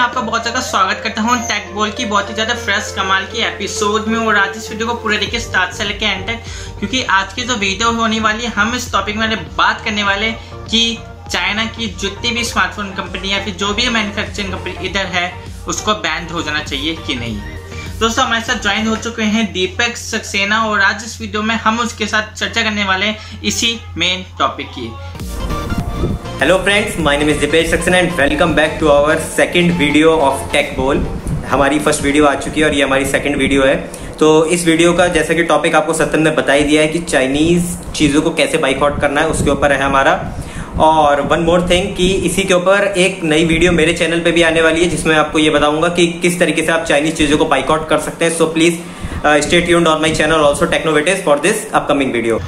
मैं आपका बहुत ज़्यादा स्वागत करता हूँ। टेक बोल की बहुत ही ज़्यादा फ्रेश कमाल की एपिसोड में और आज इस वीडियो को पूरे देखिए स्टार्ट से लेके एंड तक, क्योंकि आज की जो वीडियो होने वाली है, हम इस टॉपिक में बात करने वाले कि चाइना की जितनी भी स्मार्टफ़ोन कंपनी या फिर जो भी मैन्युफैक्चरिंग कंपनी इधर है, उसको बैंड हो जाना चाहिए कि नहीं। दोस्तों, हमारे साथ ज्वाइन हो चुके हैं दीपक सक्सेना और आज इस वीडियो में हम उसके साथ चर्चा करने वाले इसी मेन टॉपिक की। Hello friends my name is Deepesh Saxena and welcome back to our second video of tech बोल हमारी फ़र्स्ट वीडियो आ चुकी है और ये हमारी सेकंड वीडियो है। तो इस वीडियो का जैसा कि टॉपिक आपको सत्यन ने बता ही दिया है कि चाइनीज़ चीज़ों को कैसे बाइकआउट करना है उसके ऊपर है हमारा। और वन मोर थिंग कि इसी के ऊपर एक नई वीडियो मेरे चैनल पे भी आने वाली है जिसमें आपको ये बताऊँगा कि किस तरीके से आप चाइनीज़ चीज़ों को बाइकआउट कर सकते हैं। So please stay tuned on my channel also technovative for this upcoming video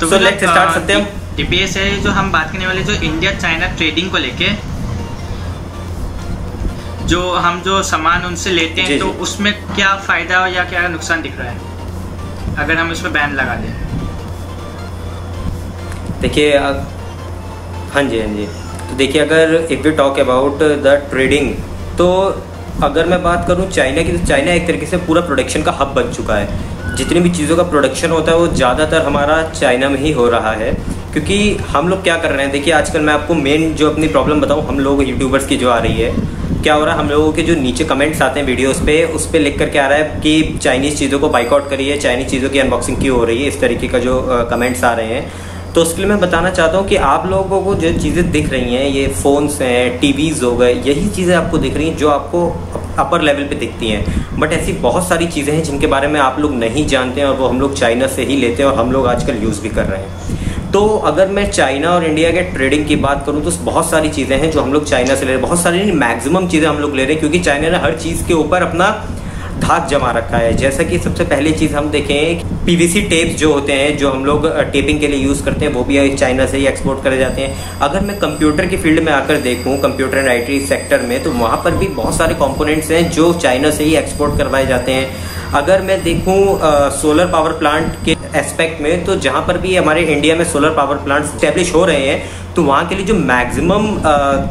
तो लेट्स स्टार्ट सत्यम डीपीएस है जो हम बात करने वाले जो इंडिया चाइना ट्रेडिंग को लेके। जो हम जो सामान उनसे लेते हैं तो। उसमें क्या फ़ायदा या क्या नुकसान दिख रहा है? अगर हम इसमें बैन लगा दें। देखिए हाँ जी हाँ जी। तो देखिए अगर if you talk about the trading तो अगर मैं बात करूँ चाइना की तो चाइना एक तरीके से पूरा प्रोडक्शन का हब बन चुका है। जितनी भी चीज़ों का प्रोडक्शन होता है वो ज़्यादातर हमारा चाइना में ही हो रहा है। क्योंकि हम लोग क्या कर रहे हैं, देखिए आजकल मैं आपको मेन जो अपनी प्रॉब्लम बताऊँ, हम लोग यूट्यूबर्स की जो आ रही है, क्या हो रहा है, हम लोगों के जो नीचे कमेंट्स आते हैं वीडियोस पे, उस पर लिख करके आ रहा है कि चाइनीज़ चीज़ों को बाइकआउट करिए चाइनीज़ चीज़ों की अनबॉक्सिंग क्यों हो रही है, इस तरीके का जो कमेंट्स आ रहे हैं। तो उसके लिए मैं बताना चाहता हूँ कि आप लोगों को जो चीज़ें दिख रही हैं, ये फ़ोन्स हैं टीवीज़ हो गए, यही चीज़ें आपको दिख रही हैं जो आपको अपर लेवल पे दिखती हैं। बट ऐसी बहुत सारी चीज़ें हैं जिनके बारे में आप लोग नहीं जानते हैं और वो हम लोग चाइना से ही लेते हैं और हम लोग आजकल यूज़ भी कर रहे हैं। तो अगर मैं चाइना और इंडिया के ट्रेडिंग की बात करूँ तो बहुत सारी चीज़ें हैं जो हम लोग चाइना से ले रहे हैं। बहुत सारी मैक्सिमम चीज़ें हम लोग ले रहे हैं, क्योंकि चाइना ने हर चीज़ के ऊपर अपना धाक जमा रखा है। जैसा कि सबसे पहली चीज़ हम देखें, पीवीसी टेप्स जो होते हैं, जो हम लोग टेपिंग के लिए यूज़ करते हैं, वो भी चाइना से ही एक्सपोर्ट करे जाते हैं। अगर मैं कंप्यूटर की फ़ील्ड में आकर देखूँ कंप्यूटर एंड आईटी सेक्टर में तो वहाँ पर भी बहुत सारे कंपोनेंट्स हैं जो चाइना से ही एक्सपोर्ट करवाए जाते हैं। अगर मैं देखूँ सोलर पावर प्लांट के एस्पेक्ट में तो जहाँ पर भी हमारे इंडिया में सोलर पावर प्लांट स्टैब्लिश हो रहे हैं तो वहाँ के लिए जो मैक्सिमम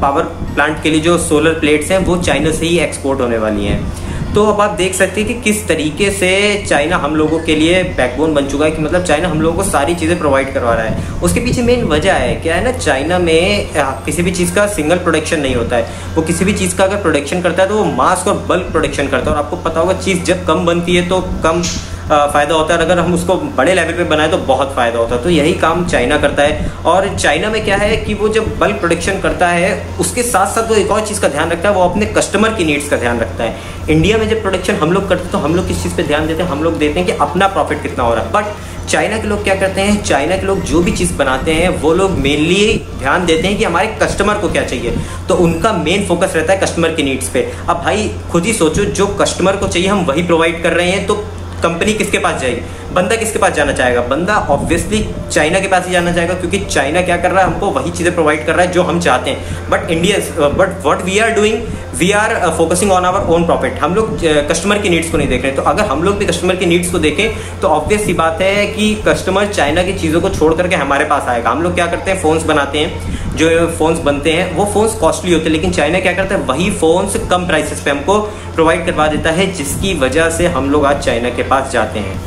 पावर प्लांट के लिए जो सोलर प्लेट्स हैं, वो चाइना से ही एक्सपोर्ट होने वाली हैं। तो अब आप देख सकते हैं कि किस तरीके से चाइना हम लोगों के लिए बैकबोन बन चुका है, कि मतलब चाइना हम लोगों को सारी चीज़ें प्रोवाइड करवा रहा है। उसके पीछे मेन वजह है, क्या है ना चाइना में किसी भी चीज़ का सिंगल प्रोडक्शन नहीं होता है। वो किसी भी चीज़ का अगर प्रोडक्शन करता है तो वो मास्क और बल्क प्रोडक्शन करता है। और आपको पता होगा, चीज़ जब कम बनती है तो कम फ़ायदा होता है। और अगर हम उसको बड़े लेवल पे बनाए तो बहुत फ़ायदा होता है। तो यही काम चाइना करता है। और चाइना में क्या है कि वो जब बल्क प्रोडक्शन करता है, उसके साथ साथ वो एक और चीज़ का ध्यान रखता है, वो अपने कस्टमर की नीड्स का ध्यान रखता है। इंडिया में जब प्रोडक्शन हम लोग करते हैं तो हम लोग किस चीज़ पर ध्यान देते हैं? हम लोग देते हैं कि अपना प्रॉफिट कितना हो रहा है। बट चाइना के लोग क्या करते हैं? चाइना के लोग जो भी चीज़ बनाते हैं, वो लोग मेनली ध्यान देते हैं कि हमारे कस्टमर को क्या चाहिए। तो उनका मेन फोकस रहता है कस्टमर की नीड्स पे। अब भाई, खुद ही सोचो, जो कस्टमर को चाहिए, हम वही प्रोवाइड कर रहे हैं तो कंपनी किसके पास जाएगी? बंदा किसके पास जाना चाहेगा? बंदा ऑब्वियसली चाइना के पास ही जाना चाहेगा, क्योंकि चाइना क्या कर रहा है? हमको वही चीज़ें प्रोवाइड कर रहा है जो हम चाहते हैं। But India but what we are doing we are focusing on our own profit हम लोग कस्टमर की नीड्स को नहीं देख रहे तो अगर हम लोग भी कस्टमर की नीड्स को देखें तो ऑब्वियस सी बात है कि कस्टमर चाइना की चीज़ों को छोड़ करके हमारे पास आएगा। हम लोग क्या करते हैं? फ़ोन्स बनाते हैं। जो फ़ोन्स बनते हैं वो फ़ोन्स कॉस्टली होते हैं लेकिन चाइना क्या करता है? वही फ़ोन्स कम प्राइसेस पे हमको प्रोवाइड करवा देता है जिसकी वजह से हम लोग आज चाइना के पास जाते हैं।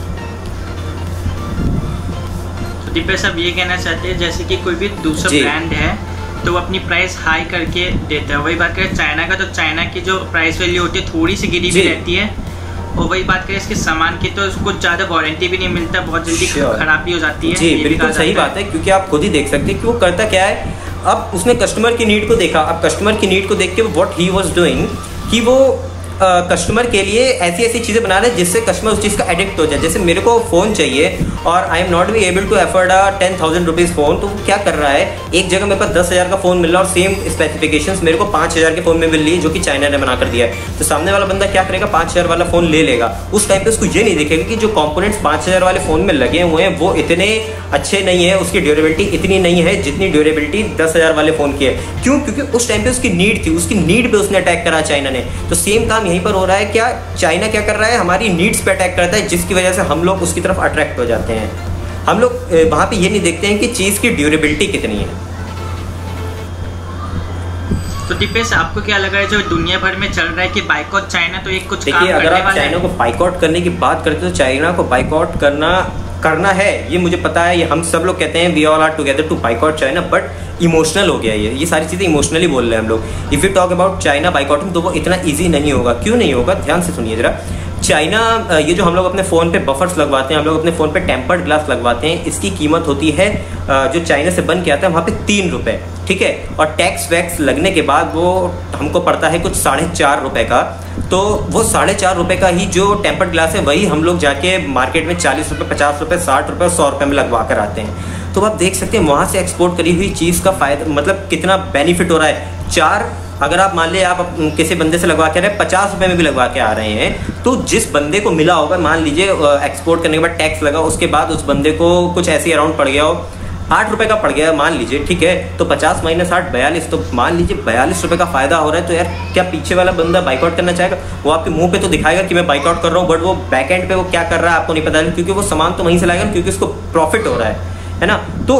तो दीपेश साहब ये कहना चाहते हैं जैसे कि कोई भी दूसरा ब्रांड है तो वो अपनी प्राइस हाई करके देता है। वही बात करें चाइना का तो चाइना की जो प्राइस वैल्यू होती है थोड़ी सी गिरी भी रहती है। और वही बात करें इसके सामान की तो उसको ज़्यादा वारंटी भी नहीं मिलता बहुत जल्दी Sure. खराब भी हो जाती है। जी बिल्कुल सही बात है क्योंकि आप खुद ही देख सकते हैं कि वो करता क्या है? अब उसने कस्टमर की नीड को देखा। अब कस्टमर की नीड को देख के वॉट ही वॉज़ डूइंग कि वो कस्टमर के लिए ऐसी ऐसी चीज़ें बना रहे हैं जिससे कस्टमर उस चीज़ का एडिक्ट हो जाए। जैसे मेरे को फ़ोन चाहिए और I am not be able to afford a ten thousand rupees phone तो क्या कर रहा है? एक जगह मेरे पास दस हज़ार का फ़ोन मिल रहा है और सेम स्पेसिफिकेशंस मेरे को पाँच हज़ार के फ़ोन में मिल रही है, जो कि चाइना ने बनाकर दिया है। तो सामने वाला बंदा क्या करेगा? पाँच हज़ार वाला फ़ोन ले लेगा। उस टाइम पे उसको ये नहीं देखेगा कि जो कंपोनेंट्स पाँच हज़ार वाले फ़ोन में लगे हुए हैं, वो इतने अच्छे नहीं है, उसकी ड्यूरेबिलिटी इतनी नहीं है जितनी ड्यूरेबिलिटी दस हज़ार वाले फ़ोन की है। क्यों? क्योंकि उस टाइम पे उसकी नीड थी, उसकी नीड पे उसने अटैक करा चाइना ने। तो सेम काम यहीं पर हो रहा है। क्या चाइना क्या कर रहा है? हमारी नीड्स पे अटैक करता है जिसकी वजह से हम लोग उसकी तरफ़ अट्रैक्ट हो जाते हैं। हम लोग वहाँ पे ये नहीं देखते हैं कि चीज़ की ड्यूरेबिलिटी कितनी है। तो दीपेश आपको क्या लगा है जो दुनिया भर में चल रहा है कि बाइकआउट चाइना तो एक कुछ देखिए अगर आप चाइना को बाइकआउट करने की बात करते तो चाइना को बाइकआउट करना करना है, ये मुझे पता है, ये हम सब लोग कहते हैं we all are together to boycott China but emotional हो गया ये। ये सारी चीज़ें इमोशनली बोल रहे हैं हम लोग। If you talk about China boycotting तो वो इतना ईजी नहीं होगा। क्यों नहीं होगा? ध्यान से सुनिए जरा। चाइना ये जो हम लोग अपने फ़ोन पे बफर्स लगवाते हैं, हम लोग अपने फ़ोन पे टेम्पर्ड ग्लास लगवाते हैं, इसकी कीमत होती है जो चाइना से बन के आता है, वहाँ पे तीन रुपये ठीक है? और टैक्स वैक्स लगने के बाद वो हमको पड़ता है कुछ साढ़े चार रुपये का। तो वो साढ़े चार रुपये का ही जो टेम्पर्ड ग्लास है, वही हम लोग जाके मार्केट में चालीस रुपये पचास रुपये साठ रुपये सौ रुपये में लगवा कर आते हैं। तो आप देख सकते हैं, वहाँ से एक्सपोर्ट करी हुई चीज़ का फ़ायदा मतलब कितना बेनिफिट हो रहा है। चार, अगर आप मान लिया आप किसी बंदे से लगवा के आ रहे हैं, पचास रुपये में भी लगवा के आ रहे हैं तो जिस बंदे को मिला होगा, मान लीजिए एक्सपोर्ट करने के बाद टैक्स लगा, उसके बाद उस बंदे को कुछ ऐसे अराउंड पड़ गया हो आठ रुपए का पड़ गया, मान लीजिए, ठीक है? तो पचास माइनस आठ, बयालीस तो मान लीजिए बयालीस रुपए का फ़ायदा हो रहा है तो यार क्या पीछे वाला बंदा बाइकआउट करना चाहेगा? वो आपके मुँह पे तो दिखाएगा कि मैं बाइकआउट कर रहा हूँ बट वो बैक एंड पे वो क्या कर रहा है, आपको नहीं पता, क्योंकि वो सामान तो वहीं से लाएगा क्योंकि उसको प्रॉफिट हो रहा है है ना? तो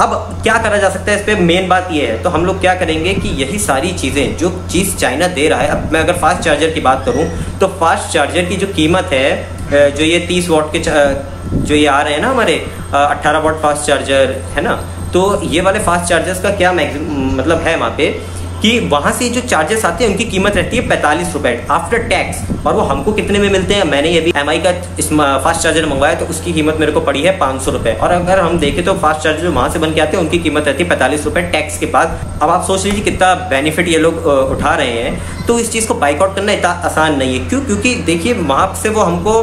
अब क्या करा जा सकता है इस पर मेन बात ये है तो हम लोग क्या करेंगे कि यही सारी चीज़ें जो चीज़ चाइना दे रहा है, अब मैं अगर फास्ट चार्जर की बात करूँ तो फास्ट चार्जर की जो कीमत है जो ये तीस वॉट के जो ये आ रहे हैं ना हमारे अट्ठारह वॉट फास्ट चार्जर, है ना? तो ये वाले फास्ट चार्जर्स का क्या मतलब है वहाँ पे? कि वहाँ से जो चार्जेस आते हैं, उनकी कीमत रहती है पैंतालीस रुपए। आफ्टर टैक्स और वो हमको कितने में मिलते हैं? मैंने ये भी एमआई का फास्ट चार्जर मंगवाया तो उसकी कीमत मेरे को पड़ी है पाँच सौ रुपए। और अगर हम देखें तो फास्ट चार्जर जो वहाँ से बन के आते हैं, उनकी कीमत रहती है पैंतालीस रुपए टैक्स के बाद। अब आप सोच लीजिए कितना बेनिफिट ये लोग उठा रहे हैं। तो इस चीज़ को बाइकआउट करना इतना आसान नहीं है। क्यों? क्योंकि देखिए, वहाँ से वो हमको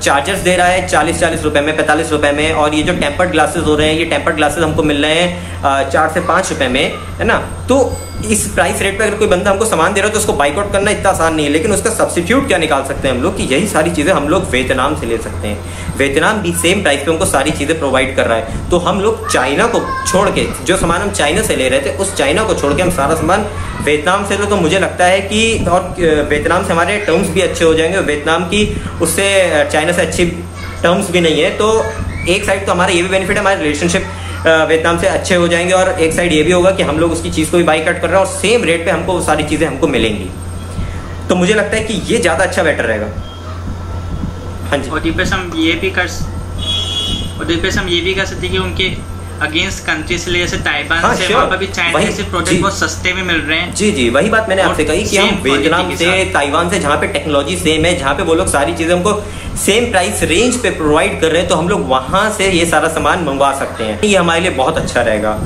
चार्जर्स दे रहा है चालीस चालीस रुपए में, पैंतालीस रुपए में। और ये जो टेम्पर्ड ग्लासेस हो रहे हैं, ये टेम्पर्ड ग्लासेस हमको मिल रहे हैं चार से पाँच रुपए में, है ना? तो इस प्राइस रेट पे अगर कोई बंदा हमको सामान दे रहा है तो उसको बाइकआउट करना इतना आसान नहीं है, लेकिन उसका सब्सिट्यूट क्या निकाल सकते हैं हम लोग कि यही सारी चीज़ें हम लोग वियतनाम से ले सकते हैं। वियतनाम भी सेम प्राइस पे हमको सारी चीज़ें प्रोवाइड कर रहा है। तो हम लोग चाइना को छोड़ के, जो सामान हम चाइना से ले रहे थे, उस चाइना को छोड़ के हम सारा सामान वियतनाम से तो मुझे लगता है कि, और वियतनाम से हमारे टर्म्स भी अच्छे हो जाएँगे, वियतनाम की उससे चाइना से अच्छी टर्म्स भी नहीं है। तो एक साइड तो हमारा ये भी बेनिफिट है, हमारे रिलेशनशिप वियतनाम से अच्छे हो जाएँगे और एक साइड ये भी होगा कि हम लोग उसकी चीज़ को भी बाई कट कर रहे हैं और सेम रेट पे हमको वो सारी चीज़ें हमको मिलेंगी। तो मुझे लगता है कि ये ज़्यादा अच्छा बेटर रहेगा। हाँ जी। और हम ये भी कर और हम ये भी कर सकते कि उनके अगेंस्ट कंट्री से जैसे ताइवान हाँ, से वहाँ पर भी चाइना से प्रोडक्ट बहुत सस्ते में मिल रहे हैं। जी जी वही बात मैंने आपसे कही कि हम वियतनाम से ताइवान से जहाँ पे टेक्नोलॉजी सेम है जहाँ पे वो लोग सारी चीज़ें हमको सेम प्राइस रेंज पे प्रोवाइड कर रहे हैं तो हम लोग वहाँ से ये सारा सामान मंगवा सकते हैं। ये हमारे लिए बहुत अच्छा रहेगा।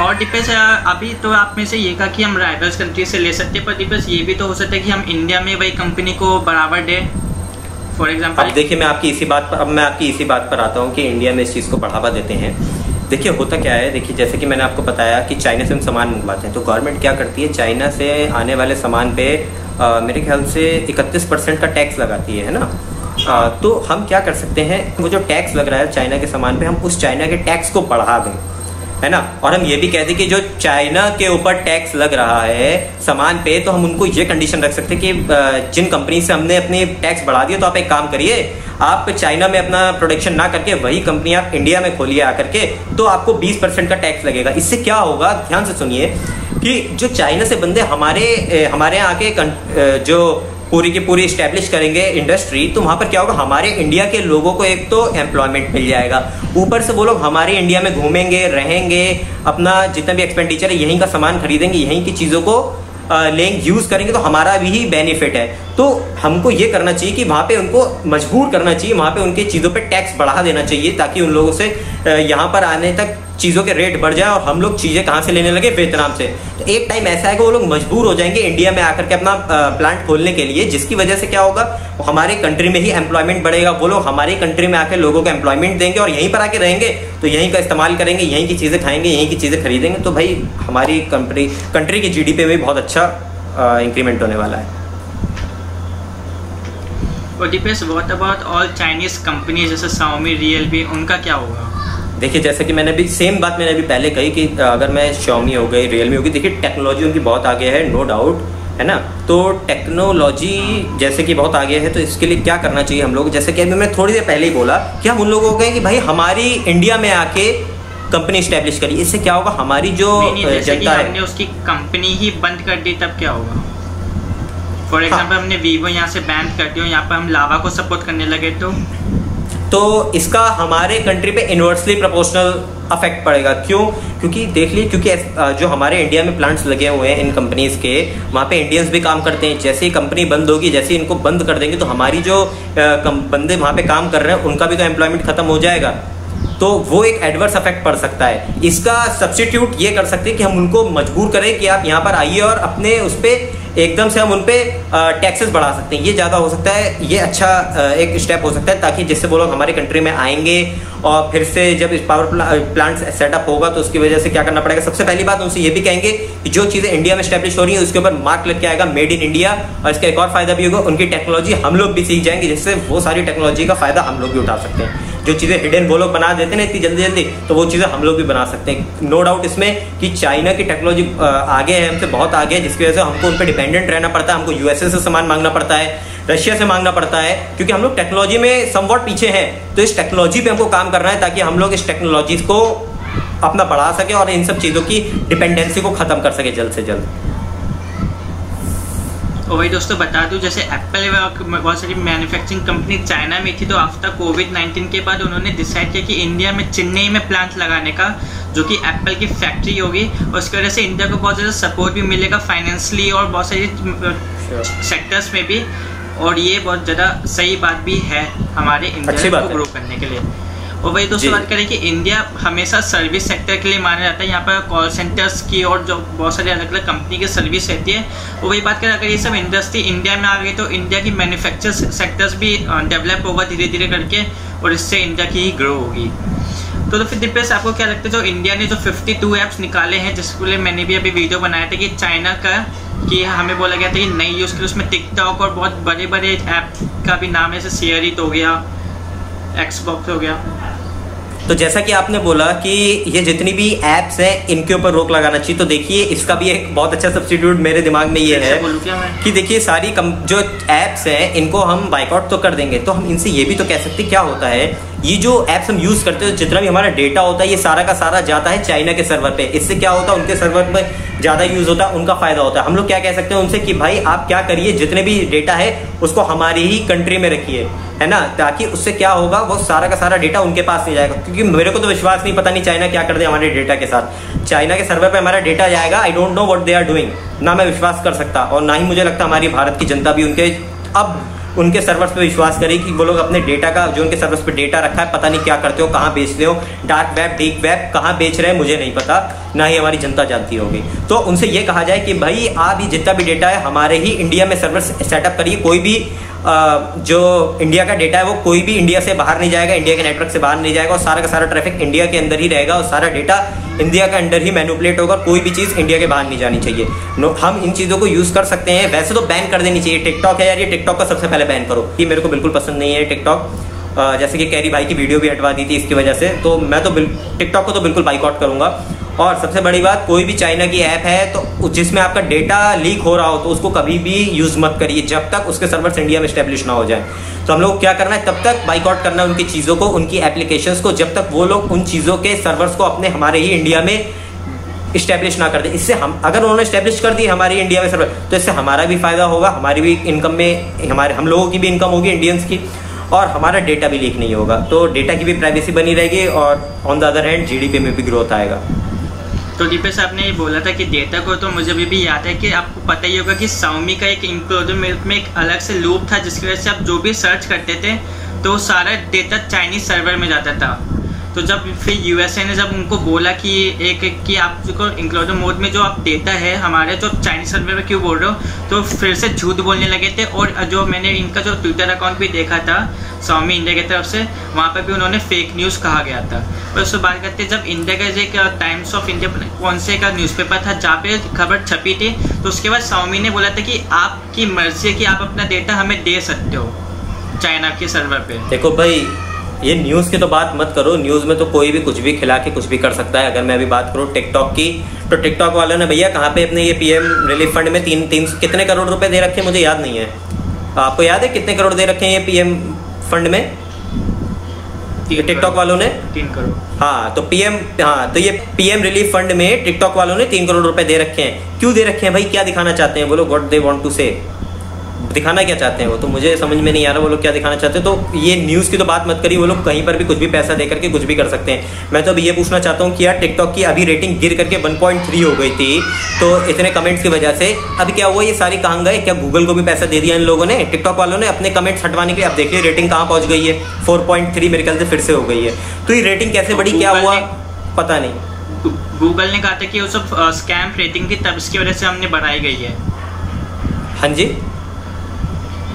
और डिपेस अभी तो आप में से ये कहा कि हम राइवल्स कंट्री से ले सकते हैं पर डिपेस ये भी तो हो सकता है कि हम इंडिया में वही कंपनी को बढ़ावा दे। फॉर एग्ज़ाम्पल अब देखिए मैं आपकी इसी बात पर अब मैं आपकी इसी बात पर आता हूँ कि इंडिया में इस चीज़ को बढ़ावा देते हैं। देखिए होता क्या है? देखिए जैसे कि मैंने आपको बताया कि चाइना से हम सामान मंगवाते हैं। तो गवर्नमेंट क्या करती है? चाइना से आने वाले सामान पे आ, मेरे ख्याल से इकतीस परसेंट का टैक्स लगाती है ना? आ, तो हम क्या कर सकते हैं? वो जो टैक्स लग रहा है चाइना के सामान पे हम उस चाइना के टैक्स को बढ़ा दें। है ना? और हम ये भी कहते कि जो चाइना के ऊपर टैक्स लग रहा है, सामान पे तो हम उनको ये कंडीशन रख सकते कि जिन कंपनी से हमने अपनी टैक्स बढ़ा दिया तो आप एक काम करिए, आप चाइना में अपना प्रोडक्शन ना करके, वही कंपनी आप इंडिया में खोलिए आकर के तो आपको 20 परसेंट का टैक्स लगेगा। इससे क्या होगा? ध्यान से सुनिए कि जो चाइना से बंदे हमारे हमारे यहाँ के जो पूरी की पूरी स्टैब्लिश करेंगे इंडस्ट्री तो वहाँ पर क्या होगा? हमारे इंडिया के लोगों को एक तो एम्प्लॉयमेंट मिल जाएगा। ऊपर से वो लोग हमारे इंडिया में घूमेंगे, रहेंगे, अपना जितना भी एक्सपेंडिचर है, यहीं का सामान खरीदेंगे, यहीं की चीज़ों को लेंगे यूज़ करेंगे तो हमारा भी ही बेनिफिट है। तो हमको ये करना चाहिए कि वहाँ पे उनको मजबूर करना चाहिए, वहाँ पे उनके चीज़ों पे टैक्स बढ़ा देना चाहिए, ताकि उन लोगों से यहाँ पर आने तक चीज़ों के रेट बढ़ जाए और हम लोग चीज़ें कहाँ से लेने लगे? वियतनाम से। तो एक टाइम ऐसा है कि वो लोग मजबूर हो जाएँगे इंडिया में आकर के अपना प्लांट खोलने के लिए, जिसकी वजह से क्या होगा? हमारे कंट्री में ही एम्प्लॉयमेंट बढ़ेगा। वो लोग हमारी कंट्री में आकर लोगों को एम्प्लॉयमेंट देंगे और यहीं पर आके रहेंगे। तो यहीं का इस्तेमाल करेंगे, यहीं की चीज़ें खाएँगे, यहीं की चीज़ें खरीदेंगे। तो भाई, हमारी कंट्री कंट्री की जी में भी बहुत अच्छा इंक्रीमेंट होने वाला है। और depends what about all Chinese company जैसे Xiaomi, Realme, उनका क्या होगा? देखिए जैसे कि मैंने भी सेम बात मैंने अभी पहले कही कि अगर मैं शॉमी हो गई रियलमी होगी देखिए टेक्नोलॉजी उनकी बहुत आगे है नो डाउट है ना? तो टेक्नोलॉजी जैसे कि बहुत आगे है तो इसके लिए क्या करना चाहिए हम लोग? जैसे कि अभी मैं थोड़ी देर पहले ही बोला कि हम उन लोगों को कहें कि भाई हमारी इंडिया में आके कंपनी स्टेब्लिश करी इससे क्या होगा? हमारी जो जनता है उसकी कंपनी ही बंद कर दी तब क्या होगा? फॉर एग्ज़ाम्पल हाँ. हमने वीवो यहाँ से बैन कर दिया यहाँ पर हम लावा को सपोर्ट करने लगे तो तो इसका हमारे कंट्री पे इन्वर्सली प्रोपोर्शनल अफेक्ट पड़ेगा। क्यों? क्योंकि देख लीजिए, क्योंकि जो हमारे इंडिया में प्लांट्स लगे हुए हैं इन कंपनीज़ के, वहाँ पे इंडियंस भी काम करते हैं। जैसे ही कंपनी बंद होगी, जैसे ही इनको बंद कर देंगे तो हमारी जो बंदे वहाँ पे काम कर रहे हैं, उनका भी तो एम्प्लॉयमेंट खत्म हो जाएगा। तो वो एक एडवर्स अफेक्ट पड़ सकता है। इसका सब्सिट्यूट ये कर सकते हैं कि हम उनको मजबूर करें कि आप यहाँ पर आइए और अपने उस पर एकदम से हम उन पर टैक्सेस बढ़ा सकते हैं। ये ज़्यादा हो सकता है, ये अच्छा एक स्टेप हो सकता है, ताकि जिससे वो लोग हमारे कंट्री में आएँगे और फिर से जब इस पावर प्लांट सेटअप होगा तो उसकी वजह से क्या करना पड़ेगा? सबसे पहली बात उनसे ये भी कहेंगे कि जो चीज़ें इंडिया में स्टैब्लिश हो रही है, उसके ऊपर मार्क लग के आएगा मेड इन इंडिया और इसका एक और फ़ायदा भी होगा, उनकी टेक्नोलॉजी हम लोग भी सीख जाएँगे, जिससे वो सारी टेक्नोलॉजी का फ़ायदा हम लोग भी उठा सकते हैं। जो चीज़ें हिडन वो लोग बना देते हैं ना इतनी जल्दी जल्दी तो वो चीज़ें हम लोग भी बना सकते हैं। नो डाउट इसमें कि चाइना की टेक्नोलॉजी आगे है, हमसे बहुत आगे है, जिसकी वजह से हमको उन पर डिपेंडेंट रहना पड़ता है, हमको यूएसए से सामान मांगना पड़ता है रशिया से मांगना पड़ता है, क्योंकि हम लोग टेक्नोलॉजी में समवट पीछे हैं तो इस टेक्नोलॉजी पे हमको काम करना है ताकि हम लोग इस टेक्नोलॉजी को अपना बढ़ा सके और इन सब चीज़ों की डिपेंडेंसी को ख़त्म कर सके जल्द से जल्द। और वही दोस्तों बता दूँ जैसे एप्पल बहुत सारी मैन्युफैक्चरिंग कंपनी चाइना में थी तो आफ्टर कोविड 19 के बाद उन्होंने डिसाइड किया कि इंडिया में चेन्नई में प्लांट लगाने का जो कि एप्पल की फैक्ट्री होगी और उसकी वजह से इंडिया को बहुत ज़्यादा सपोर्ट भी मिलेगा फाइनेंशियली और बहुत सारी सेक्टर्स में भी और ये बहुत ज़्यादा सही बात भी है हमारे इंडिया को ग्रो करने के लिए। और वही दोस्तों बात करें कि इंडिया हमेशा सर्विस सेक्टर के लिए माना जाता है। यहाँ पर कॉल सेंटर्स की और जो बहुत सारी अलग अलग कंपनी की सर्विस रहती है। और वही बात करें अगर ये सब इंडस्ट्री इंडिया में आ गई तो इंडिया की मैन्युफैक्चर सेक्टर्स भी डेवलप होगा धीरे धीरे करके और इससे इंडिया की ही ग्रो होगी। तो, तो फिर दिपेश आपको क्या लगता है जो इंडिया ने जो 52 ऐप्स निकाले हैं जिसके लिए मैंने भी अभी वीडियो बनाया था कि चाइना का कि हमें बोला गया था कि नई यूज़ करें उसमें टिकटॉक और बहुत बड़े बड़े ऐप का भी नाम है जैसे शेयर हो गया एक्सबॉक्स हो गया। तो जैसा कि आपने बोला कि ये जितनी भी एप्स हैं इनके ऊपर रोक लगाना चाहिए तो देखिए इसका भी एक बहुत अच्छा सब्सिट्यूट मेरे दिमाग में ये है कि देखिए सारी कम जो एप्स हैं इनको हम बाइकआउट तो कर देंगे। तो हम इनसे ये भी तो कह सकते क्या होता है? ये जो एप्स हम यूज़ करते हैं जितना भी हमारा डेटा होता है ये सारा का सारा जाता है चाइना के सर्वर पे। इससे क्या होता है? उनके सर्वर पर ज़्यादा यूज़ होता है उनका फ़ायदा होता है। हम लोग क्या कह सकते हैं उनसे कि भाई आप क्या करिए जितने भी डेटा है उसको हमारी ही कंट्री में रखिए। है ना? ताकि उससे क्या होगा, वो सारा का सारा डेटा उनके पास नहीं जाएगा। क्योंकि मेरे को तो विश्वास नहीं, पता नहीं चाइना क्या कर दे हमारे डेटा के साथ। चाइना के सर्वर पर हमारा डेटा जाएगा I don't know what they are doing ना मैं विश्वास कर सकता, और ना ही मुझे लगता हमारी भारत की जनता भी उनके, अब उनके सर्वर्स पे विश्वास करें कि वो लोग अपने डेटा का, जो उनके सर्वर्स पे डेटा रखा है, पता नहीं क्या करते हो, कहाँ बेचते हो डार्क वेब डीप वेब कहाँ बेच रहे हैं, मुझे नहीं पता। ना ही हमारी जनता जानती होगी। तो उनसे ये कहा जाए कि भाई, आप ये जितना भी डेटा है, हमारे ही इंडिया में सर्वर सेटअप करिए, कोई भी जो इंडिया का डेटा है, वो कोई भी इंडिया से बाहर नहीं जाएगा इंडिया के नेटवर्क से बाहर नहीं जाएगा, और सारा का सारा ट्रैफ़िक इंडिया के अंदर ही रहेगा, और सारा डेटा इंडिया के अंदर ही मैनुपुलेट होगा कोई भी चीज़ इंडिया के बाहर नहीं जानी चाहिए। नो हम इन चीज़ों को यूज़ कर सकते हैं। वैसे तो बैन कर देनी चाहिए। टिकटॉक है यार, ये टिकटॉक का सबसे पहले बैन करो। ये मेरे को बिल्कुल पसंद नहीं है टिकटॉक जैसे कि कैरी भाई की वीडियो भी हटवा दी थी इसकी वजह से। तो मैं तो टिकटॉक को तो बिल्कुल बाइकआउट करूँगा। और सबसे बड़ी बात, कोई भी चाइना की ऐप है तो जिसमें आपका डेटा लीक हो रहा हो तो उसको कभी भी यूज़ मत करिए, जब तक उसके सर्वर्स इंडिया में स्टेब्लिश ना हो जाए। तो हम लोग क्या करना है, तब तक बाइकआउट करना है उनकी चीज़ों को, उनकी एप्लीकेशंस को, जब तक वो लोग उन चीज़ों के सर्वर्स को अपने, हमारे ही इंडिया में इस्टेब्लिश ना कर दे। इससे हम, अगर उन्होंने इस्टेब्लिश कर दी हमारी इंडिया में सर्वर तो इससे हमारा भी फ़ायदा होगा, हमारी भी इनकम में, हमारे, हम लोगों की भी इनकम होगी, इंडियंस की, और हमारा डेटा भी लीक नहीं होगा। तो डेटा की भी प्राइवेसी बनी रहेगी, और on the other hand GDP में भी ग्रोथ आएगा। तो दीपेश, आपने ये बोला था कि डेटा को तो मुझे अभी भी याद है कि आपको पता ही होगा कि साउमी का एक इंक्लूडिव में एक अलग से लूप था, जिसकी वजह से आप जो भी सर्च करते थे तो सारा डेटा चाइनीज़ सर्वर में जाता था। तो जब फिर यूएसए ने जब उनको बोला कि एक एक कि आप जो इंक्लूडिव मोड में जो आप डेटा है हमारे, जो चाइनीज़ सर्वर में क्यों बोल रहे हो? तो फिर से झूठ बोलने लगे थे और जो मैंने इनका जो ट्विटर अकाउंट भी देखा था स्वामी इंडिया की तरफ़ से, वहाँ पर भी उन्होंने फेक न्यूज़ कहा गया था। और उससे बात करते जब इंडिया का एक टाइम्स ऑफ़ इंडिया कौन से का न्यूज़पेपर था, जहाँ पे खबर छपी थी तो उसके बाद स्वामी ने बोला था कि आपकी मर्ज़ी है कि आप अपना डेटा हमें दे सकते हो चाइना के सर्वर पे। देखो भाई ये न्यूज़ की तो बात मत करो। न्यूज़ में तो कोई भी कुछ भी खिला के कुछ भी कर सकता है। अगर मैं अभी बात करूँ टिकटॉक की तो टिकटॉक वालों ने भैया कहाँ पे अपने ये पीएम रिलीफ फंड में तीन तीन कितने करोड़ रुपए दे रखे मुझे याद नहीं है। आपको याद है कितने करोड़ दे रखे हैं ये पीएम फंड में? टिकटॉक वालों ने? तीन करोड़। हाँ तो पीएम हाँ तो ये पीएम रिलीफ फंड में टिकटॉक वालों ने तीन करोड़ रुपए दे रखे हैं। क्यों दे रखे हैं? भाई क्या दिखाना चाहते हैं? बोलो व्हाट दे वांट टू से दिखाना क्या चाहते हैं वो? तो मुझे समझ में नहीं आ रहा वो लोग क्या दिखाना चाहते हैं। तो ये न्यूज़ की तो बात मत करिए वो लोग कहीं पर भी कुछ भी पैसा दे करके कुछ भी कर सकते हैं। मैं तो अभी ये पूछना चाहता हूँ कि यार टिकटॉक की अभी रेटिंग गिर करके 1.3 हो गई थी तो इतने कमेंट्स की वजह से अभी क्या हुआ? ये सारी कहाँ गए? क्या गूगल को भी पैसा दे दिया इन लोगों ने? टिकटॉक वालों ने अपने कमेंट्स हटवाने के लिए? अब देखिए रेटिंग कहाँ पहुँच गई है। फोर मेरे ख्याल से फिर से हो गई है। तो ये रेटिंग कैसे बढ़ी क्या हुआ? पता नहीं। गूगल ने कहा था कि वो सब स्कैम रेटिंग थी तब इसकी वजह से हमने बढ़ाई गई है। हाँ जी।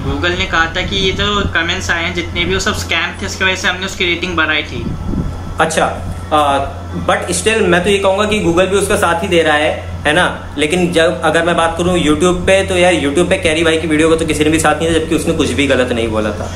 गूगल ने कहा था कि ये जो कमेंट्स आए हैं, जितने भी वो सब स्कैम थे इसकी वजह से हमने उसकी रेटिंग बढ़ाई थी। अच्छा बट स्टिल मैं तो ये कहूँगा कि गूगल भी उसका साथ ही दे रहा है है ना? लेकिन जब अगर मैं बात करूँ यूट्यूब पे तो यार यूट्यूब पे कैरी भाई की वीडियो को तो किसी ने भी साथ नहीं दिया, जबकि उसने कुछ भी गलत नहीं बोला था।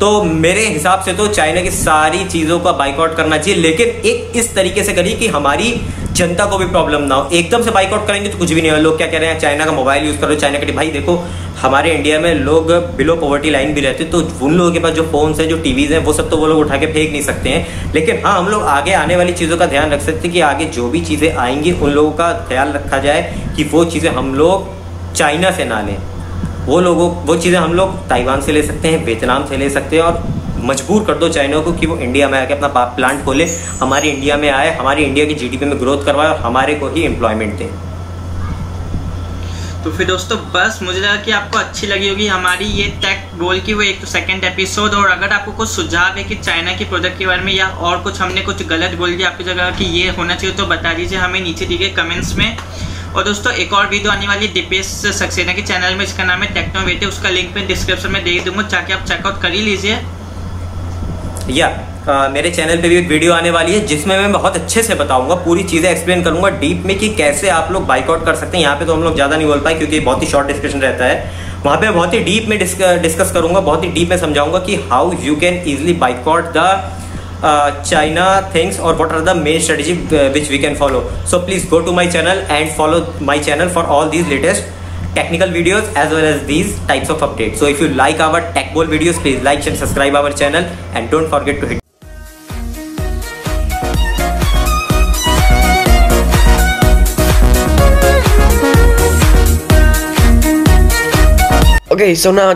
तो मेरे हिसाब से तो चाइना की सारी चीज़ों का बाइकआउट करना चाहिए, लेकिन एक इस तरीके से करिए कि हमारी जनता को भी प्रॉब्लम ना हो। एकदम से बाइकआउट करेंगे तो कुछ भी नहीं होगा। लोग क्या कह रहे हैं चाइना का मोबाइल यूज़ करो चाइना का, भाई देखो, हमारे इंडिया में लोग बिलो पॉवर्टी लाइन भी रहते हैं तो उन लोगों के पास जो फोन्स हैं, जो टीवीज हैं, वो सब तो वो लोग उठा के फेंक नहीं सकते हैं। लेकिन हाँ हम लोग आगे आने वाली चीज़ों का ध्यान रख सकते हैं कि आगे जो भी चीज़ें आएँगी, उन लोगों का ख्याल रखा जाए कि वो चीज़ें हम लोग चाइना से ना लें। वो लोगों, वो चीज़ें हम लोग ताइवान से ले सकते हैं, वियतनाम से ले सकते हैं और मजबूर कर दो चाइना को कि वो इंडिया में आके अपना प्लांट खोले, हमारे इंडिया में आए, हमारी इंडिया की जीडीपी में ग्रोथ करवाए और हमारे को ही एम्प्लॉयमेंट दे। तो फिर दोस्तों, बस मुझे लगा कि आपको अच्छी लगी होगी हमारी ये टेक बोल की वो एक तो सेकंड एपिसोड और अगर आपको कुछ सुझाव है कि चाइना के प्रोडक्ट के बारे में या और कुछ हमने कुछ गलत बोल दिया आपकी जगह कि ये होना चाहिए तो बता दीजिए, हमें नीचे दिए गए कमेंट्स में। और दोस्तों एक और वीडियो आने वाली दीपेश सक्सेना के चैनल में इसका नाम है टेक्नो वेटे उसका लिंक मैं डिस्क्रिप्शन में दे दूँगा ताकि आप चेकआउट कर ही लीजिए। या आ, मेरे चैनल पे भी एक वीडियो आने वाली है जिसमें मैं बहुत अच्छे से बताऊँगा पूरी चीज़ें एक्सप्लेन करूँगा डीप में कि कैसे आप लोग बाइकआउट कर सकते हैं। यहाँ पे तो हम लोग ज़्यादा नहीं बोल पाए क्योंकि बहुत ही शॉर्ट डिस्कशन रहता है। वहाँ पे बहुत ही डीप में डिस्कस करूँगा बहुत ही डीप में समझाऊँगा कि how you can easily boycott the Uh, China thinks or what are the main strategy uh, which we can follow. So please go to my channel and follow my channel for all these latest technical videos as well as these types of updates. So if you like our tech ball videos, please like and subscribe our channel and don't forget to hit Okay, so now